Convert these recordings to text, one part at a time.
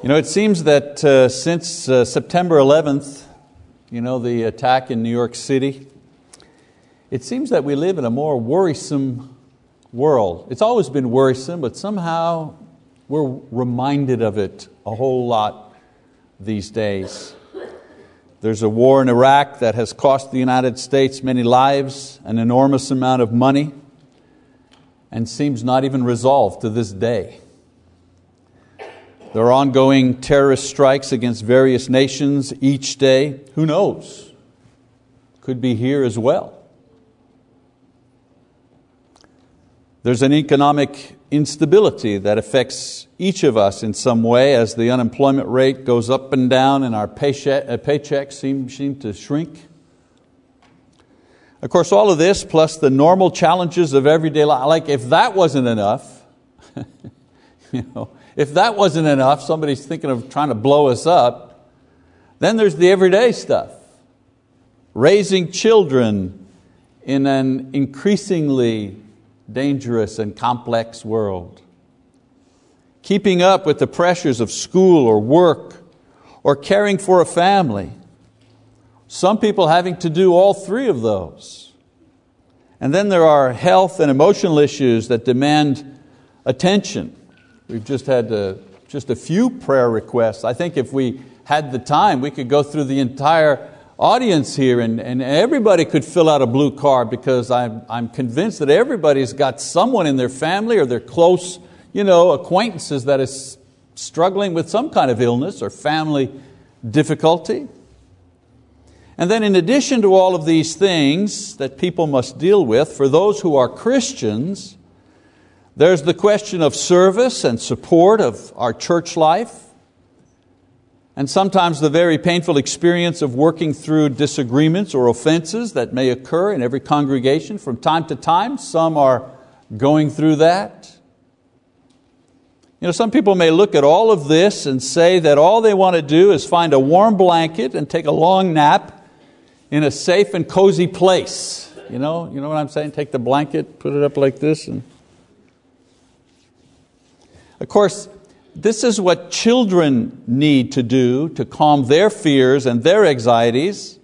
You know, it seems that uh, since uh, September 11th, you know, the attack in New York City, it seems that we live in a more worrisome world. It's always been worrisome, but somehow we're reminded of it a whole lot these days. There's a war in Iraq that has cost the United States many lives, an enormous amount of money, and seems not even resolved to this day. There are ongoing terrorist strikes against various nations each day. Who knows? Could be here as well. There's an economic instability that affects each of us in some way as the unemployment rate goes up and down and our paycheck, uh, paychecks seem, seem to shrink. Of course, all of this plus the normal challenges of everyday life, like if that wasn't enough, you know, if that wasn't enough, somebody's thinking of trying to blow us up, then there's the everyday stuff. Raising children in an increasingly dangerous and complex world. Keeping up with the pressures of school or work or caring for a family. Some people having to do all three of those. And then there are health and emotional issues that demand attention. We've just had a, uh, just a few prayer requests. I think if we had the time, we could go through the entire audience here and, and everybody could fill out a blue card because I'm, I'm convinced that everybody's got someone in their family or their close you know, acquaintances that is struggling with some kind of illness or family difficulty. And then, in addition to all of these things that people must deal with, for those who are Christians, there's the question of service and support of our church life, and sometimes the very painful experience of working through disagreements or offenses that may occur in every congregation from time to time. Some are going through that. You know, some people may look at all of this and say that all they want to do is find a warm blanket and take a long nap in a safe and cozy place. You know, you know what I'm saying? Take the blanket, put it up like this, and of course, this is what children need to do to calm their fears and their anxieties.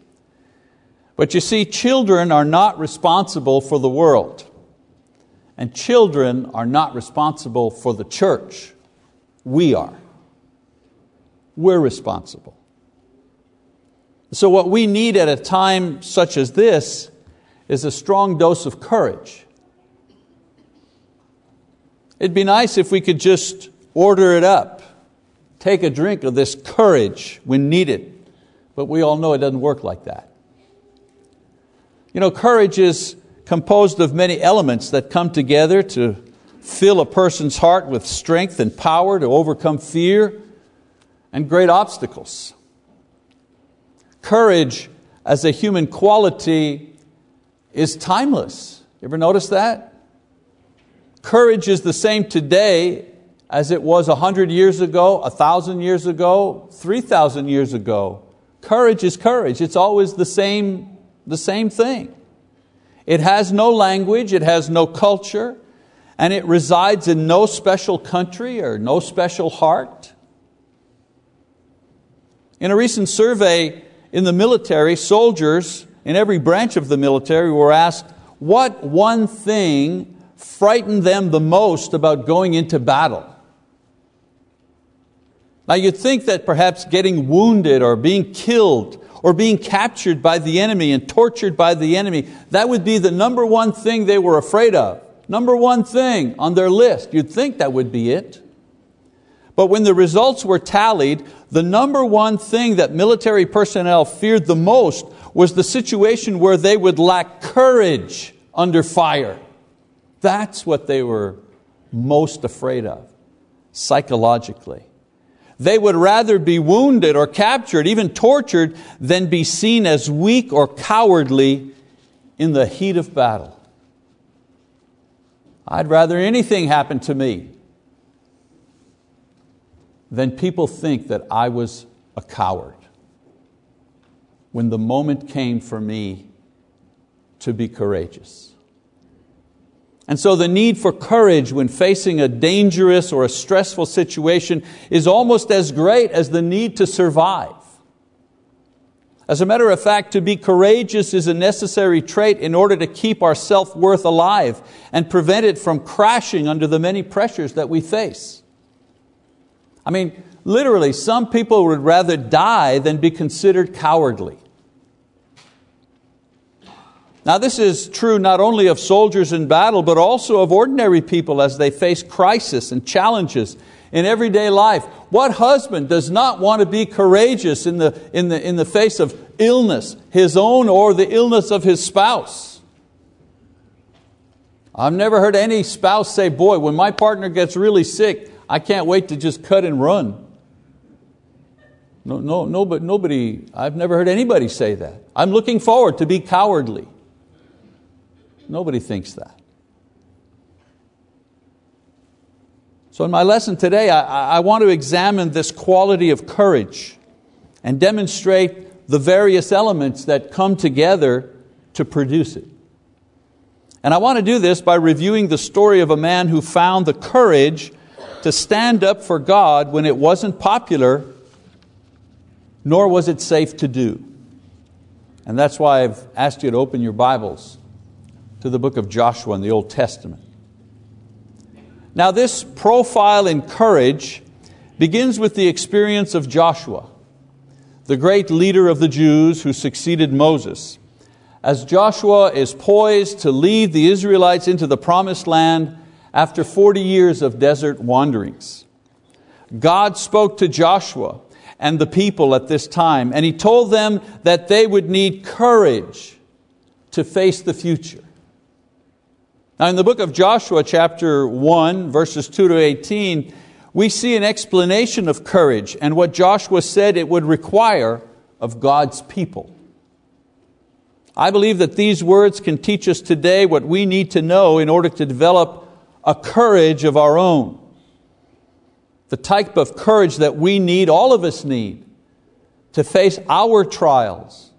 But you see, children are not responsible for the world. And children are not responsible for the church. We are. We're responsible. So, what we need at a time such as this is a strong dose of courage It'd be nice if we could just order it up, take a drink of this courage when needed, but we all know it doesn't work like that. You know, courage is composed of many elements that come together to fill a person's heart with strength and power to overcome fear and great obstacles. Courage as a human quality is timeless. You ever notice that? Courage is the same today as it was a hundred years ago, a thousand years ago, three thousand years ago. Courage is courage. It's always the same, the same thing. It has no language, it has no culture, and it resides in no special country or no special heart. In a recent survey in the military, soldiers in every branch of the military were asked, What one thing frightened them the most about going into battle. Now you'd think that perhaps getting wounded or being killed or being captured by the enemy and tortured by the enemy, that would be the number one thing they were afraid of. Number one thing on their list. You'd think that would be it. But when the results were tallied, the number one thing that military personnel feared the most was the situation where they would lack courage under fire. That's what they were most afraid of, psychologically. They would rather be wounded or captured, even tortured, than be seen as weak or cowardly in the heat of battle. I'd rather anything happen to me than people think that I was a coward when the moment came for me to be courageous. And so the need for courage when facing a dangerous or a stressful situation is almost as great as the need to survive. As a matter of fact, to be courageous is a necessary trait in order to keep our self worth alive and prevent it from crashing under the many pressures that we face. I mean, literally, some people would rather die than be considered cowardly. Now, this is true not only of soldiers in battle, but also of ordinary people as they face crisis and challenges in everyday life. What husband does not want to be courageous in the, in the, in the face of illness, his own or the illness of his spouse? I've never heard any spouse say, Boy, when my partner gets really sick, I can't wait to just cut and run. No, no, no, but nobody, I've never heard anybody say that. I'm looking forward to be cowardly. Nobody thinks that. So, in my lesson today, I, I, want to examine this quality of courage and demonstrate the various elements that come together to produce it. And I want to do this by reviewing the story of a man who found the courage to stand up for God when it wasn't popular, nor was it safe to do. And that's why I've asked you to open your Bibles to the book of Joshua in the Old Testament. Now, this profile in courage begins with the experience of Joshua, the great leader of the Jews who succeeded Moses. As Joshua is poised to lead the Israelites into the promised land after 40 years of desert wanderings. God spoke to Joshua and the people at this time, and He told them that they would need courage to face the future. Now, in the book of Joshua, chapter 1, verses 2 to 18, we see an explanation of courage and what Joshua said it would require of God's people. I believe that these words can teach us today what we need to know in order to develop a courage of our own. The type of courage that we need, all of us need, to face our trials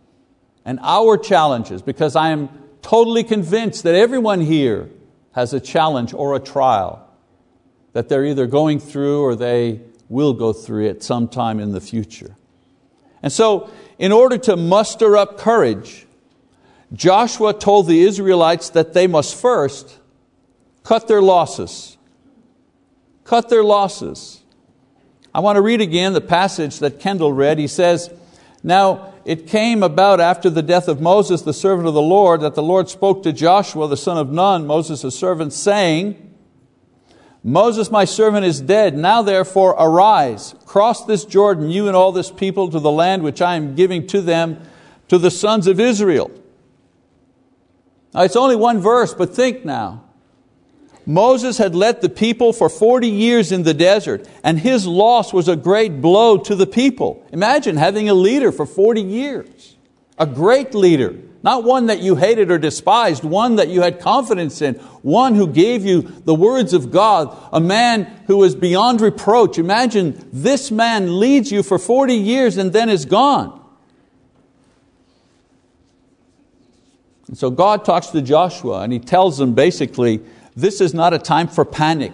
and our challenges, because I am totally convinced that everyone here has a challenge or a trial that they're either going through or they will go through at some time in the future. And so, in order to muster up courage, Joshua told the Israelites that they must first cut their losses. Cut their losses. I want to read again the passage that Kendall read. He says, Now it came about after the death of Moses, the servant of the Lord, that the Lord spoke to Joshua, the son of Nun, Moses' servant, saying, Moses, my servant, is dead. Now therefore arise, cross this Jordan, you and all this people, to the land which I am giving to them, to the sons of Israel. Now it's only one verse, but think now. Moses had led the people for 40 years in the desert, and his loss was a great blow to the people. Imagine having a leader for 40 years, a great leader, not one that you hated or despised, one that you had confidence in, one who gave you the words of God, a man who was beyond reproach. Imagine this man leads you for 40 years and then is gone. And so God talks to Joshua and he tells him basically, this is not a time for panic.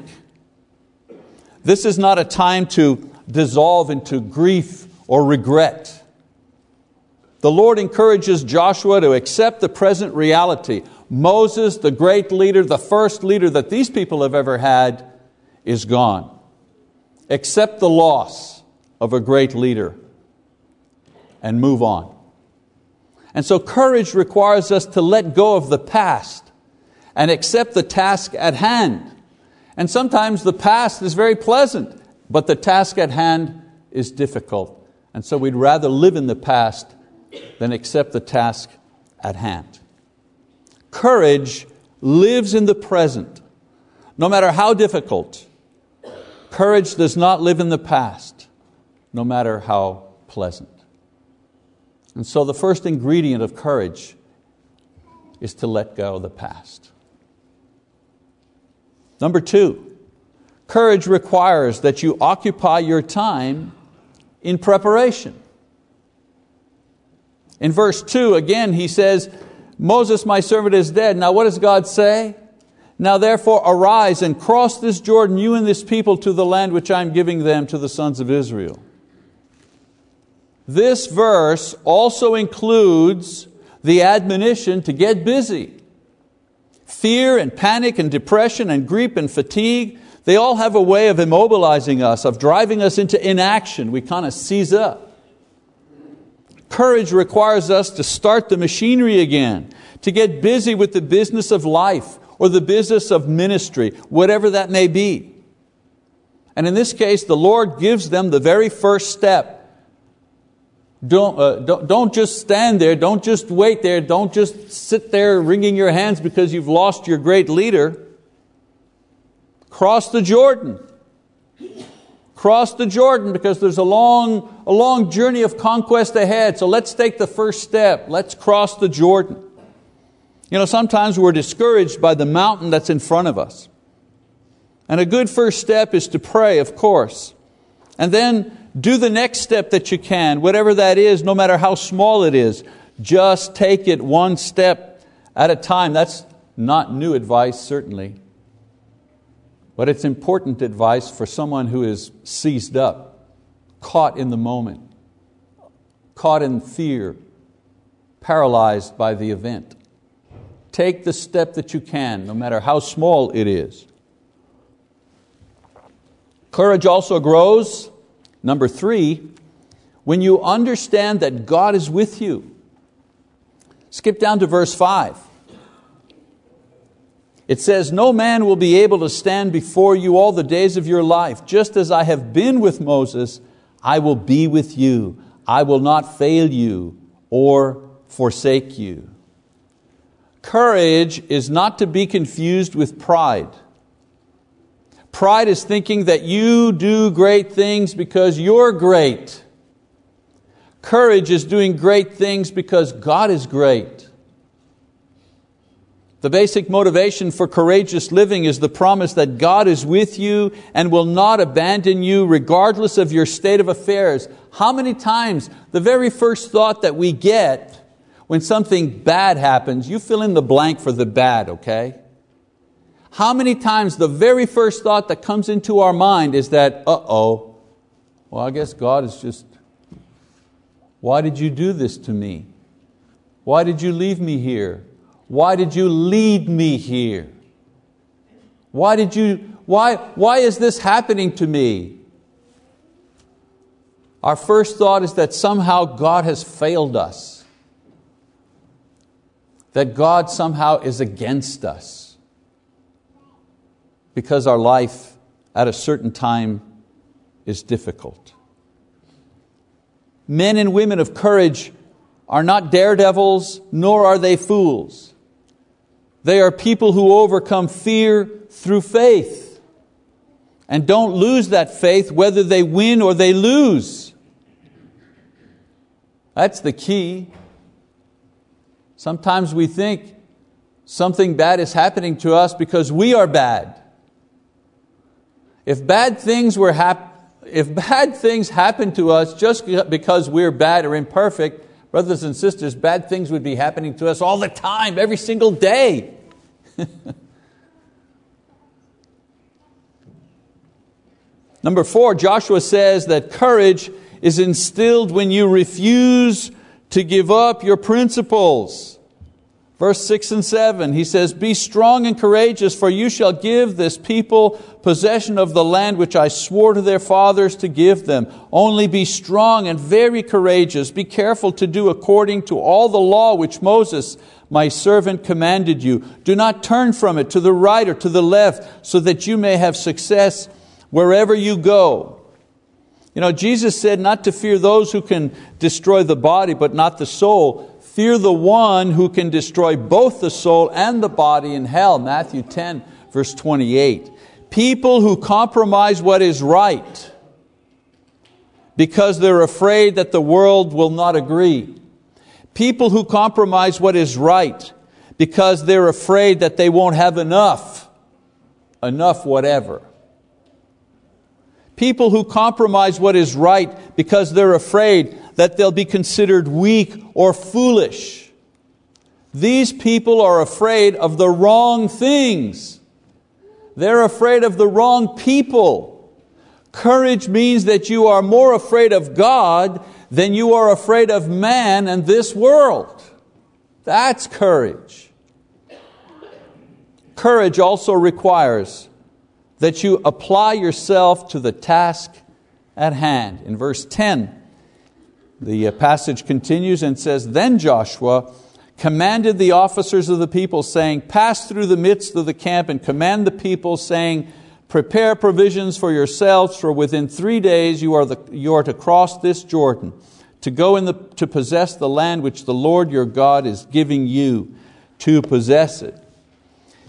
This is not a time to dissolve into grief or regret. The Lord encourages Joshua to accept the present reality. Moses, the great leader, the first leader that these people have ever had, is gone. Accept the loss of a great leader and move on. And so courage requires us to let go of the past and accept the task at hand. And sometimes the past is very pleasant, but the task at hand is difficult. And so we'd rather live in the past than accept the task at hand. Courage lives in the present, no matter how difficult. Courage does not live in the past, no matter how pleasant. And so the first ingredient of courage is to let go of the past. Number two, courage requires that you occupy your time in preparation. In verse 2, again, he says, Moses, my servant, is dead. Now, what does God say? Now therefore arise and cross this Jordan, you and this people, to the land which I am giving them to the sons of Israel. This verse also includes the admonition to get busy. Fear and panic and depression and grief and fatigue, they all have a way of immobilizing us, of driving us into inaction. We kind of seize up. Courage requires us to start the machinery again, to get busy with the business of life, or the business of ministry, whatever that may be. And in this case, the Lord gives them the very first step. Don't, uh, don't, don't just stand there, don't just wait there, don't just sit there wringing your hands because you've lost your great leader. Cross the Jordan. Cross the Jordan because there's a long, a long journey of conquest ahead. So let's take the first step. Let's cross the Jordan. You know, sometimes we're discouraged by the mountain that's in front of us. And a good first step is to pray, of course. And then do the next step that you can, whatever that is, no matter how small it is. Just take it one step at a time. That's not new advice, certainly. But it's important advice for someone who is seized up, caught in the moment, caught in fear, paralyzed by the event. Take the step that you can, no matter how small it is. Courage also grows, number three, when you understand that God is with you. Skip down to verse 5. It says, No man will be able to stand before you all the days of your life. Just as I have been with Moses, I will be with you. I will not fail you or forsake you. Courage is not to be confused with pride. Pride is thinking that you do great things because you're great. Courage is doing great things because God is great. The basic motivation for courageous living is the promise that God is with you and will not abandon you regardless of your state of affairs. How many times the very first thought that we get when something bad happens, you fill in the blank for the bad, okay? How many times the very first thought that comes into our mind is that, uh oh, well, I guess God is just, why did you do this to me? Why did you leave me here? Why did you lead me here? Why did you, why, why is this happening to me? Our first thought is that somehow God has failed us that God somehow is against us because our life at a certain time is difficult. Men and women of courage are not daredevils, nor are they fools. They are people who overcome fear through faith and don't lose that faith whether they win or they lose. That's the key. Sometimes we think something bad is happening to us because we are bad. If bad things were hap- if bad things happen to us just because we're bad or imperfect, brothers and sisters, bad things would be happening to us all the time, every single day. Number four, Joshua says that courage is instilled when you refuse to give up your principles. Verse 6 and 7, he says, Be strong and courageous, for you shall give this people possession of the land which I swore to their fathers to give them. Only be strong and very courageous. Be careful to do according to all the law which Moses, my servant, commanded you. Do not turn from it to the right or to the left, so that you may have success wherever you go. You know, Jesus said not to fear those who can destroy the body, but not the soul. Fear the one who can destroy both the soul and the body in hell. Matthew 10, verse 28. People who compromise what is right because they're afraid that the world will not agree. People who compromise what is right because they're afraid that they won't have enough, enough whatever. People who compromise what is right because they're afraid that they'll be considered weak or foolish. These people are afraid of the wrong things. They're afraid of the wrong people. Courage means that you are more afraid of God than you are afraid of man and this world. That's courage. Courage also requires that you apply yourself to the task at hand. In verse 10, the uh, passage continues and says, Then Joshua commanded the officers of the people, saying, Pass through the midst of the camp and command the people, saying, Prepare provisions for yourselves, for within three days you are, the, you are to cross this Jordan, to go in the, to possess the land which the Lord your God is giving you to possess it.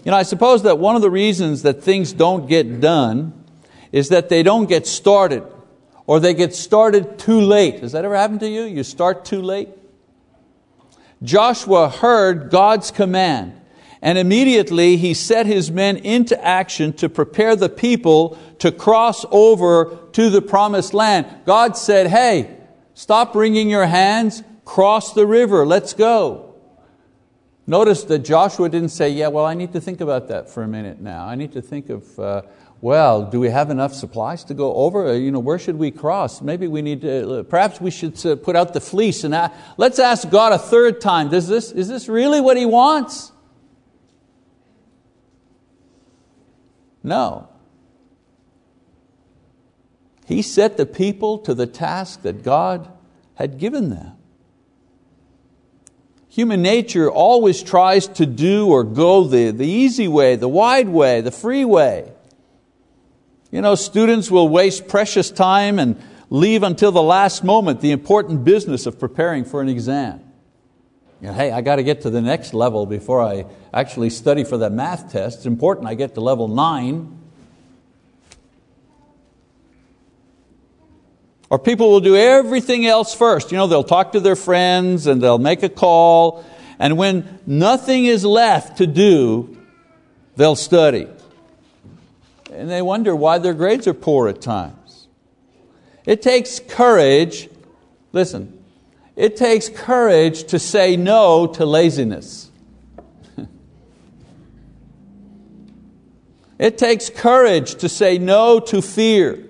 You know, I suppose that one of the reasons that things don't get done is that they don't get started or they get started too late. Has that ever happened to you? You start too late? Joshua heard God's command and immediately he set his men into action to prepare the people to cross over to the promised land. God said, Hey, stop wringing your hands, cross the river, let's go. Notice that Joshua didn't say, Yeah, well, I need to think about that for a minute now. I need to think of, uh, well, do we have enough supplies to go over? Uh, you know, where should we cross? Maybe we need to, uh, perhaps we should uh, put out the fleece and let's ask God a third time. Does this, is this really what He wants? No. He set the people to the task that God had given them. Human nature always tries to do or go the, the easy way, the wide way, the free way. You know, students will waste precious time and leave until the last moment the important business of preparing for an exam. You know, hey, I got to get to the next level before I actually study for that math test. It's important I get to level nine. Or people will do everything else first. You know, they'll talk to their friends and they'll make a call, and when nothing is left to do, they'll study. And they wonder why their grades are poor at times. It takes courage, listen, it takes courage to say no to laziness. it takes courage to say no to fear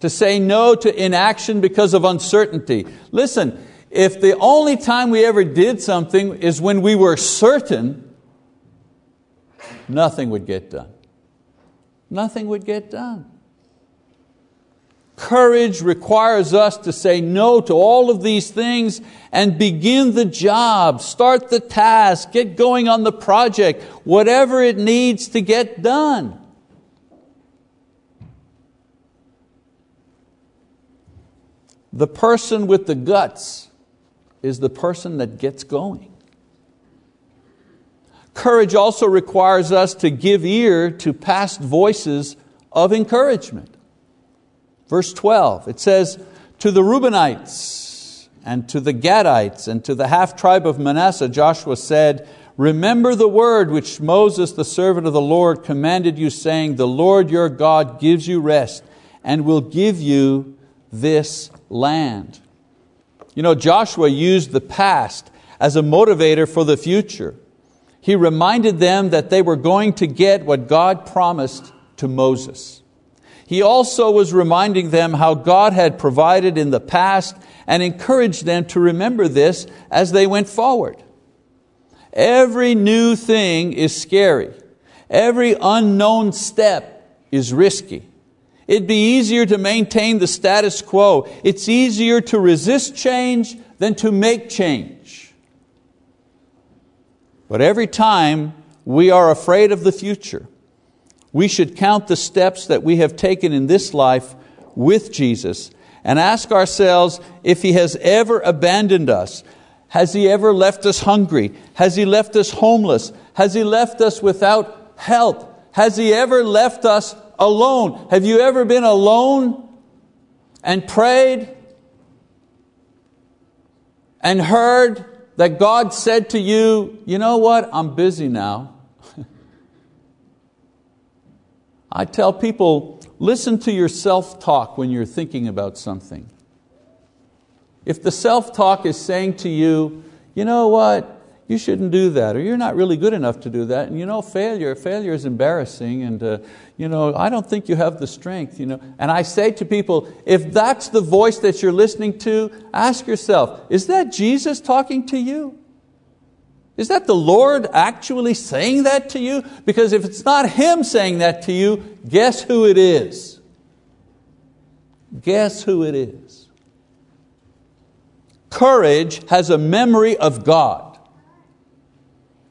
to say no to inaction because of uncertainty. Listen, if the only time we ever did something is when we were certain, nothing would get done. Nothing would get done. Courage requires us to say no to all of these things and begin the job, start the task, get going on the project, whatever it needs to get done. The person with the guts is the person that gets going. Courage also requires us to give ear to past voices of encouragement. Verse 12, it says, To the Reubenites and to the Gadites and to the half tribe of Manasseh, Joshua said, Remember the word which Moses, the servant of the Lord, commanded you, saying, The Lord your God gives you rest and will give you this land. You know, Joshua used the past as a motivator for the future. He reminded them that they were going to get what God promised to Moses. He also was reminding them how God had provided in the past and encouraged them to remember this as they went forward. Every new thing is scary. Every unknown step is risky. It'd be easier to maintain the status quo. It's easier to resist change than to make change. But every time we are afraid of the future, we should count the steps that we have taken in this life with Jesus and ask ourselves if He has ever abandoned us. Has He ever left us hungry? Has He left us homeless? Has He left us without help? Has He ever left us alone. Have you ever been alone and prayed and heard that God said to you, you know what, I'm busy now. I tell people, listen to your self-talk when you're thinking about something. If the self-talk is saying to you, you know what, you shouldn't do that, or you're not really good enough to do that. And you know, failure, failure is embarrassing, and uh, you know, I don't think you have the strength. You know? And I say to people, if that's the voice that you're listening to, ask yourself, is that Jesus talking to you? Is that the Lord actually saying that to you? Because if it's not Him saying that to you, guess who it is? Guess who it is? Courage has a memory of God.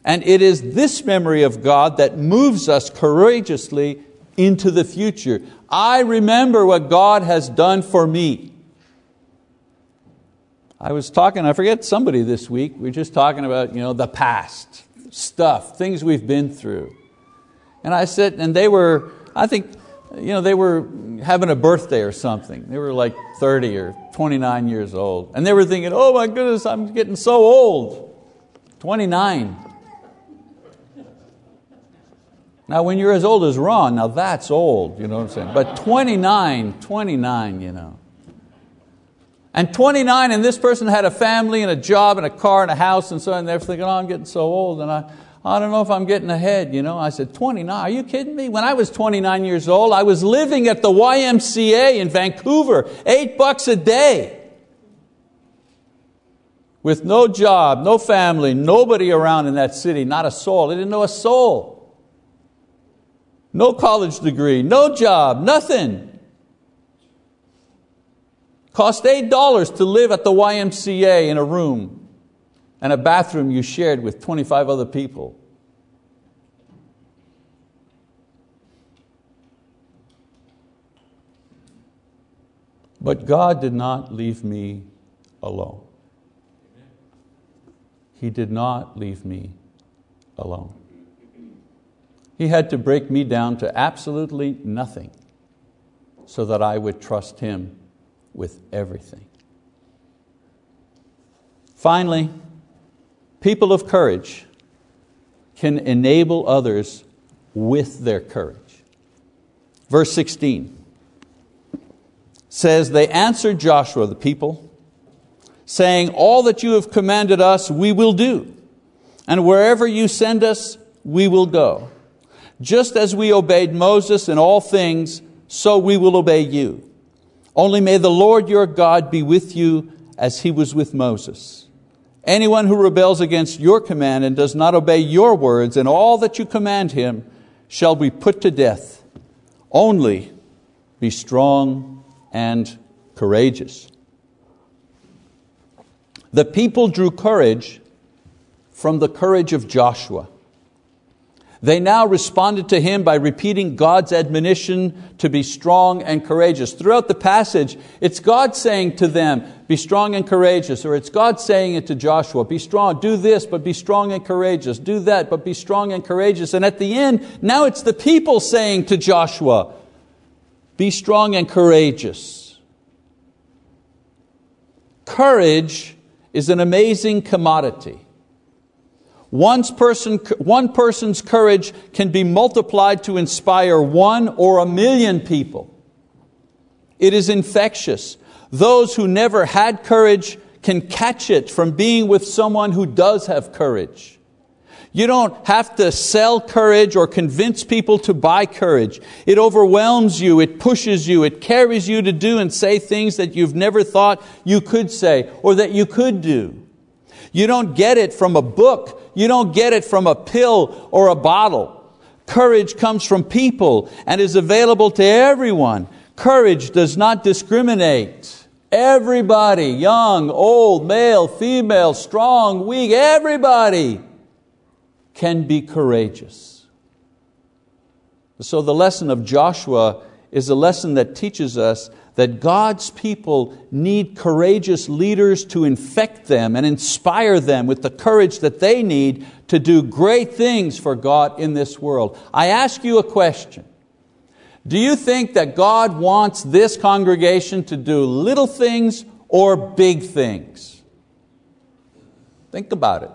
And it is this memory of God that moves us courageously into the future. I remember what God has done for me. I was talking, I forget somebody this week, we are just talking about you know, the past, stuff, things we've been through. And I said, and they were, I think, you know, they were having a birthday or something. They were like 30 or 29 years old. And they were thinking, oh my goodness, I'm getting so old. 29. Now, when you're as old as Ron, now that's old, you know what I'm saying? But 29, 29, you know. And 29, and this person had a family and a job and a car and a house and so on, and they're thinking, oh, I'm getting so old, and I, I don't know if I'm getting ahead. You know? I said, 29, are you kidding me? When I was 29 years old, I was living at the YMCA in Vancouver, eight bucks a day. With no job, no family, nobody around in that city, not a soul. I didn't know a soul. No college degree, no job, nothing. Cost $8 to live at the YMCA in a room and a bathroom you shared with 25 other people. But God did not leave me alone. He did not leave me alone. He had to break me down to absolutely nothing so that I would trust Him with everything. Finally, people of courage can enable others with their courage. Verse 16 says, They answered Joshua, the people, saying, All that you have commanded us, we will do, and wherever you send us, we will go. Just as we obeyed Moses in all things, so we will obey you. Only may the Lord your God be with you as he was with Moses. Anyone who rebels against your command and does not obey your words and all that you command him shall be put to death. Only be strong and courageous. The people drew courage from the courage of Joshua. They now responded to him by repeating God's admonition to be strong and courageous. Throughout the passage, it's God saying to them, Be strong and courageous, or it's God saying it to Joshua, Be strong, do this, but be strong and courageous, do that, but be strong and courageous. And at the end, now it's the people saying to Joshua, Be strong and courageous. Courage is an amazing commodity. One, person, one person's courage can be multiplied to inspire one or a million people. It is infectious. Those who never had courage can catch it from being with someone who does have courage. You don't have to sell courage or convince people to buy courage. It overwhelms you, it pushes you, it carries you to do and say things that you've never thought you could say or that you could do. You don't get it from a book you don't get it from a pill or a bottle. Courage comes from people and is available to everyone. Courage does not discriminate. Everybody, young, old, male, female, strong, weak, everybody can be courageous. So the lesson of Joshua is a lesson that teaches us that God's people need courageous leaders to infect them and inspire them with the courage that they need to do great things for God in this world. I ask you a question. Do you think that God wants this congregation to do little things or big things? Think about it.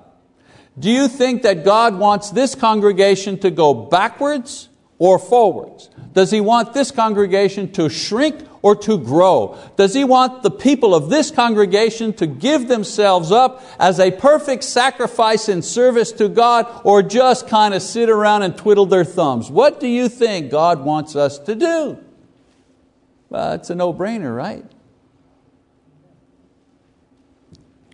Do you think that God wants this congregation to go backwards or forwards? Does He want this congregation to shrink or to grow? Does He want the people of this congregation to give themselves up as a perfect sacrifice in service to God or just kind of sit around and twiddle their thumbs? What do you think God wants us to do? Well, it's a no brainer, right?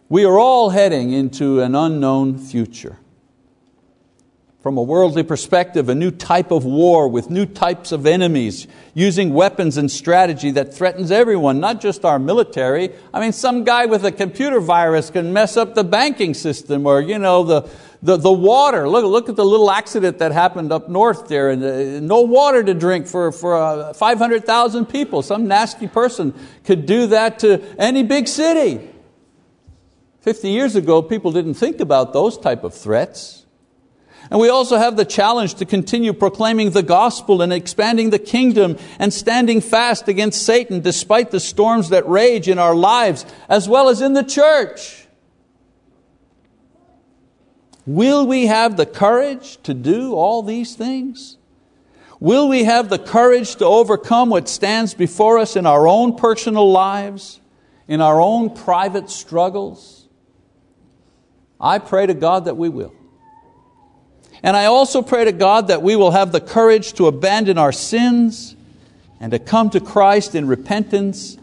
We are all heading into an unknown future. From a worldly perspective, a new type of war with new types of enemies, using weapons and strategy that threatens everyone, not just our military. I mean, some guy with a computer virus can mess up the banking system or you know, the, the, the water. Look, look at the little accident that happened up north there, and uh, no water to drink for, for uh, 500,000 people. Some nasty person could do that to any big city. 50 years ago, people didn't think about those type of threats. And we also have the challenge to continue proclaiming the gospel and expanding the kingdom and standing fast against Satan despite the storms that rage in our lives as well as in the church. Will we have the courage to do all these things? Will we have the courage to overcome what stands before us in our own personal lives, in our own private struggles? I pray to God that we will. And I also pray to God that we will have the courage to abandon our sins and to come to Christ in repentance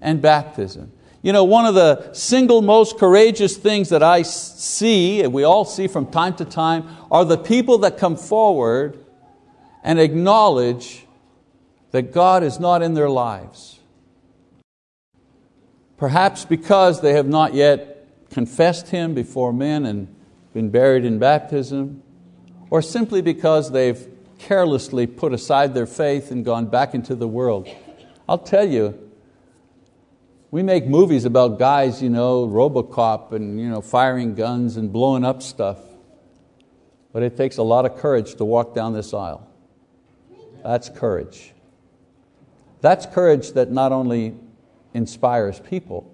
and baptism. You know, one of the single most courageous things that I see, and we all see from time to time, are the people that come forward and acknowledge that God is not in their lives. Perhaps because they have not yet confessed Him before men and been buried in baptism, or simply because they've carelessly put aside their faith and gone back into the world. I'll tell you, we make movies about guys, you know, Robocop and you know, firing guns and blowing up stuff. But it takes a lot of courage to walk down this aisle. That's courage. That's courage that not only inspires people,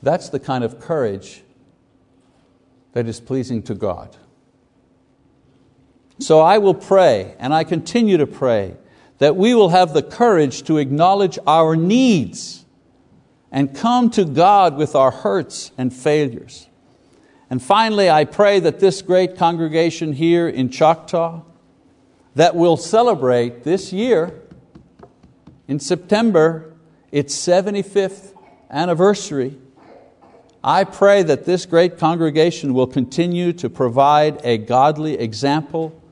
that's the kind of courage that is pleasing to God. So I will pray, and I continue to pray, that we will have the courage to acknowledge our needs and come to God with our hurts and failures. And finally, I pray that this great congregation here in Choctaw, that will celebrate this year, in September, its 75th anniversary, I pray that this great congregation will continue to provide a godly example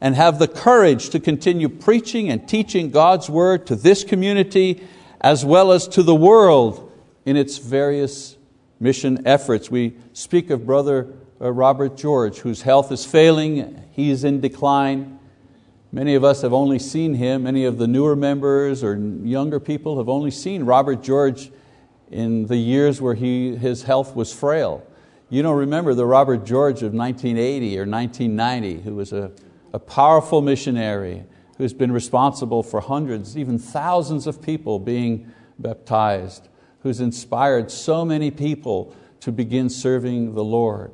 and have the courage to continue preaching and teaching God's Word to this community as well as to the world in its various mission efforts. We speak of Brother uh, Robert George, whose health is failing, he is in decline. Many of us have only seen him, many of the newer members or younger people have only seen Robert George in the years where he, his health was frail. You don't remember the Robert George of 1980 or 1990, who was a, a powerful missionary who's been responsible for hundreds, even thousands of people being baptized, who's inspired so many people to begin serving the Lord.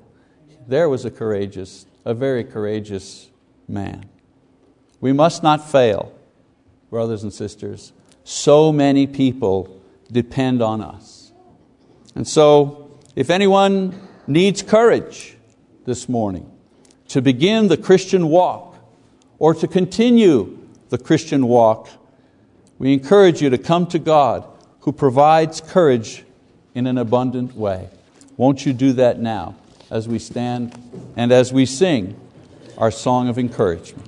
There was a courageous, a very courageous man. We must not fail, brothers and sisters. So many people depend on us. And so, if anyone needs courage this morning to begin the Christian walk or to continue the Christian walk, we encourage you to come to God who provides courage in an abundant way. Won't you do that now as we stand and as we sing our song of encouragement?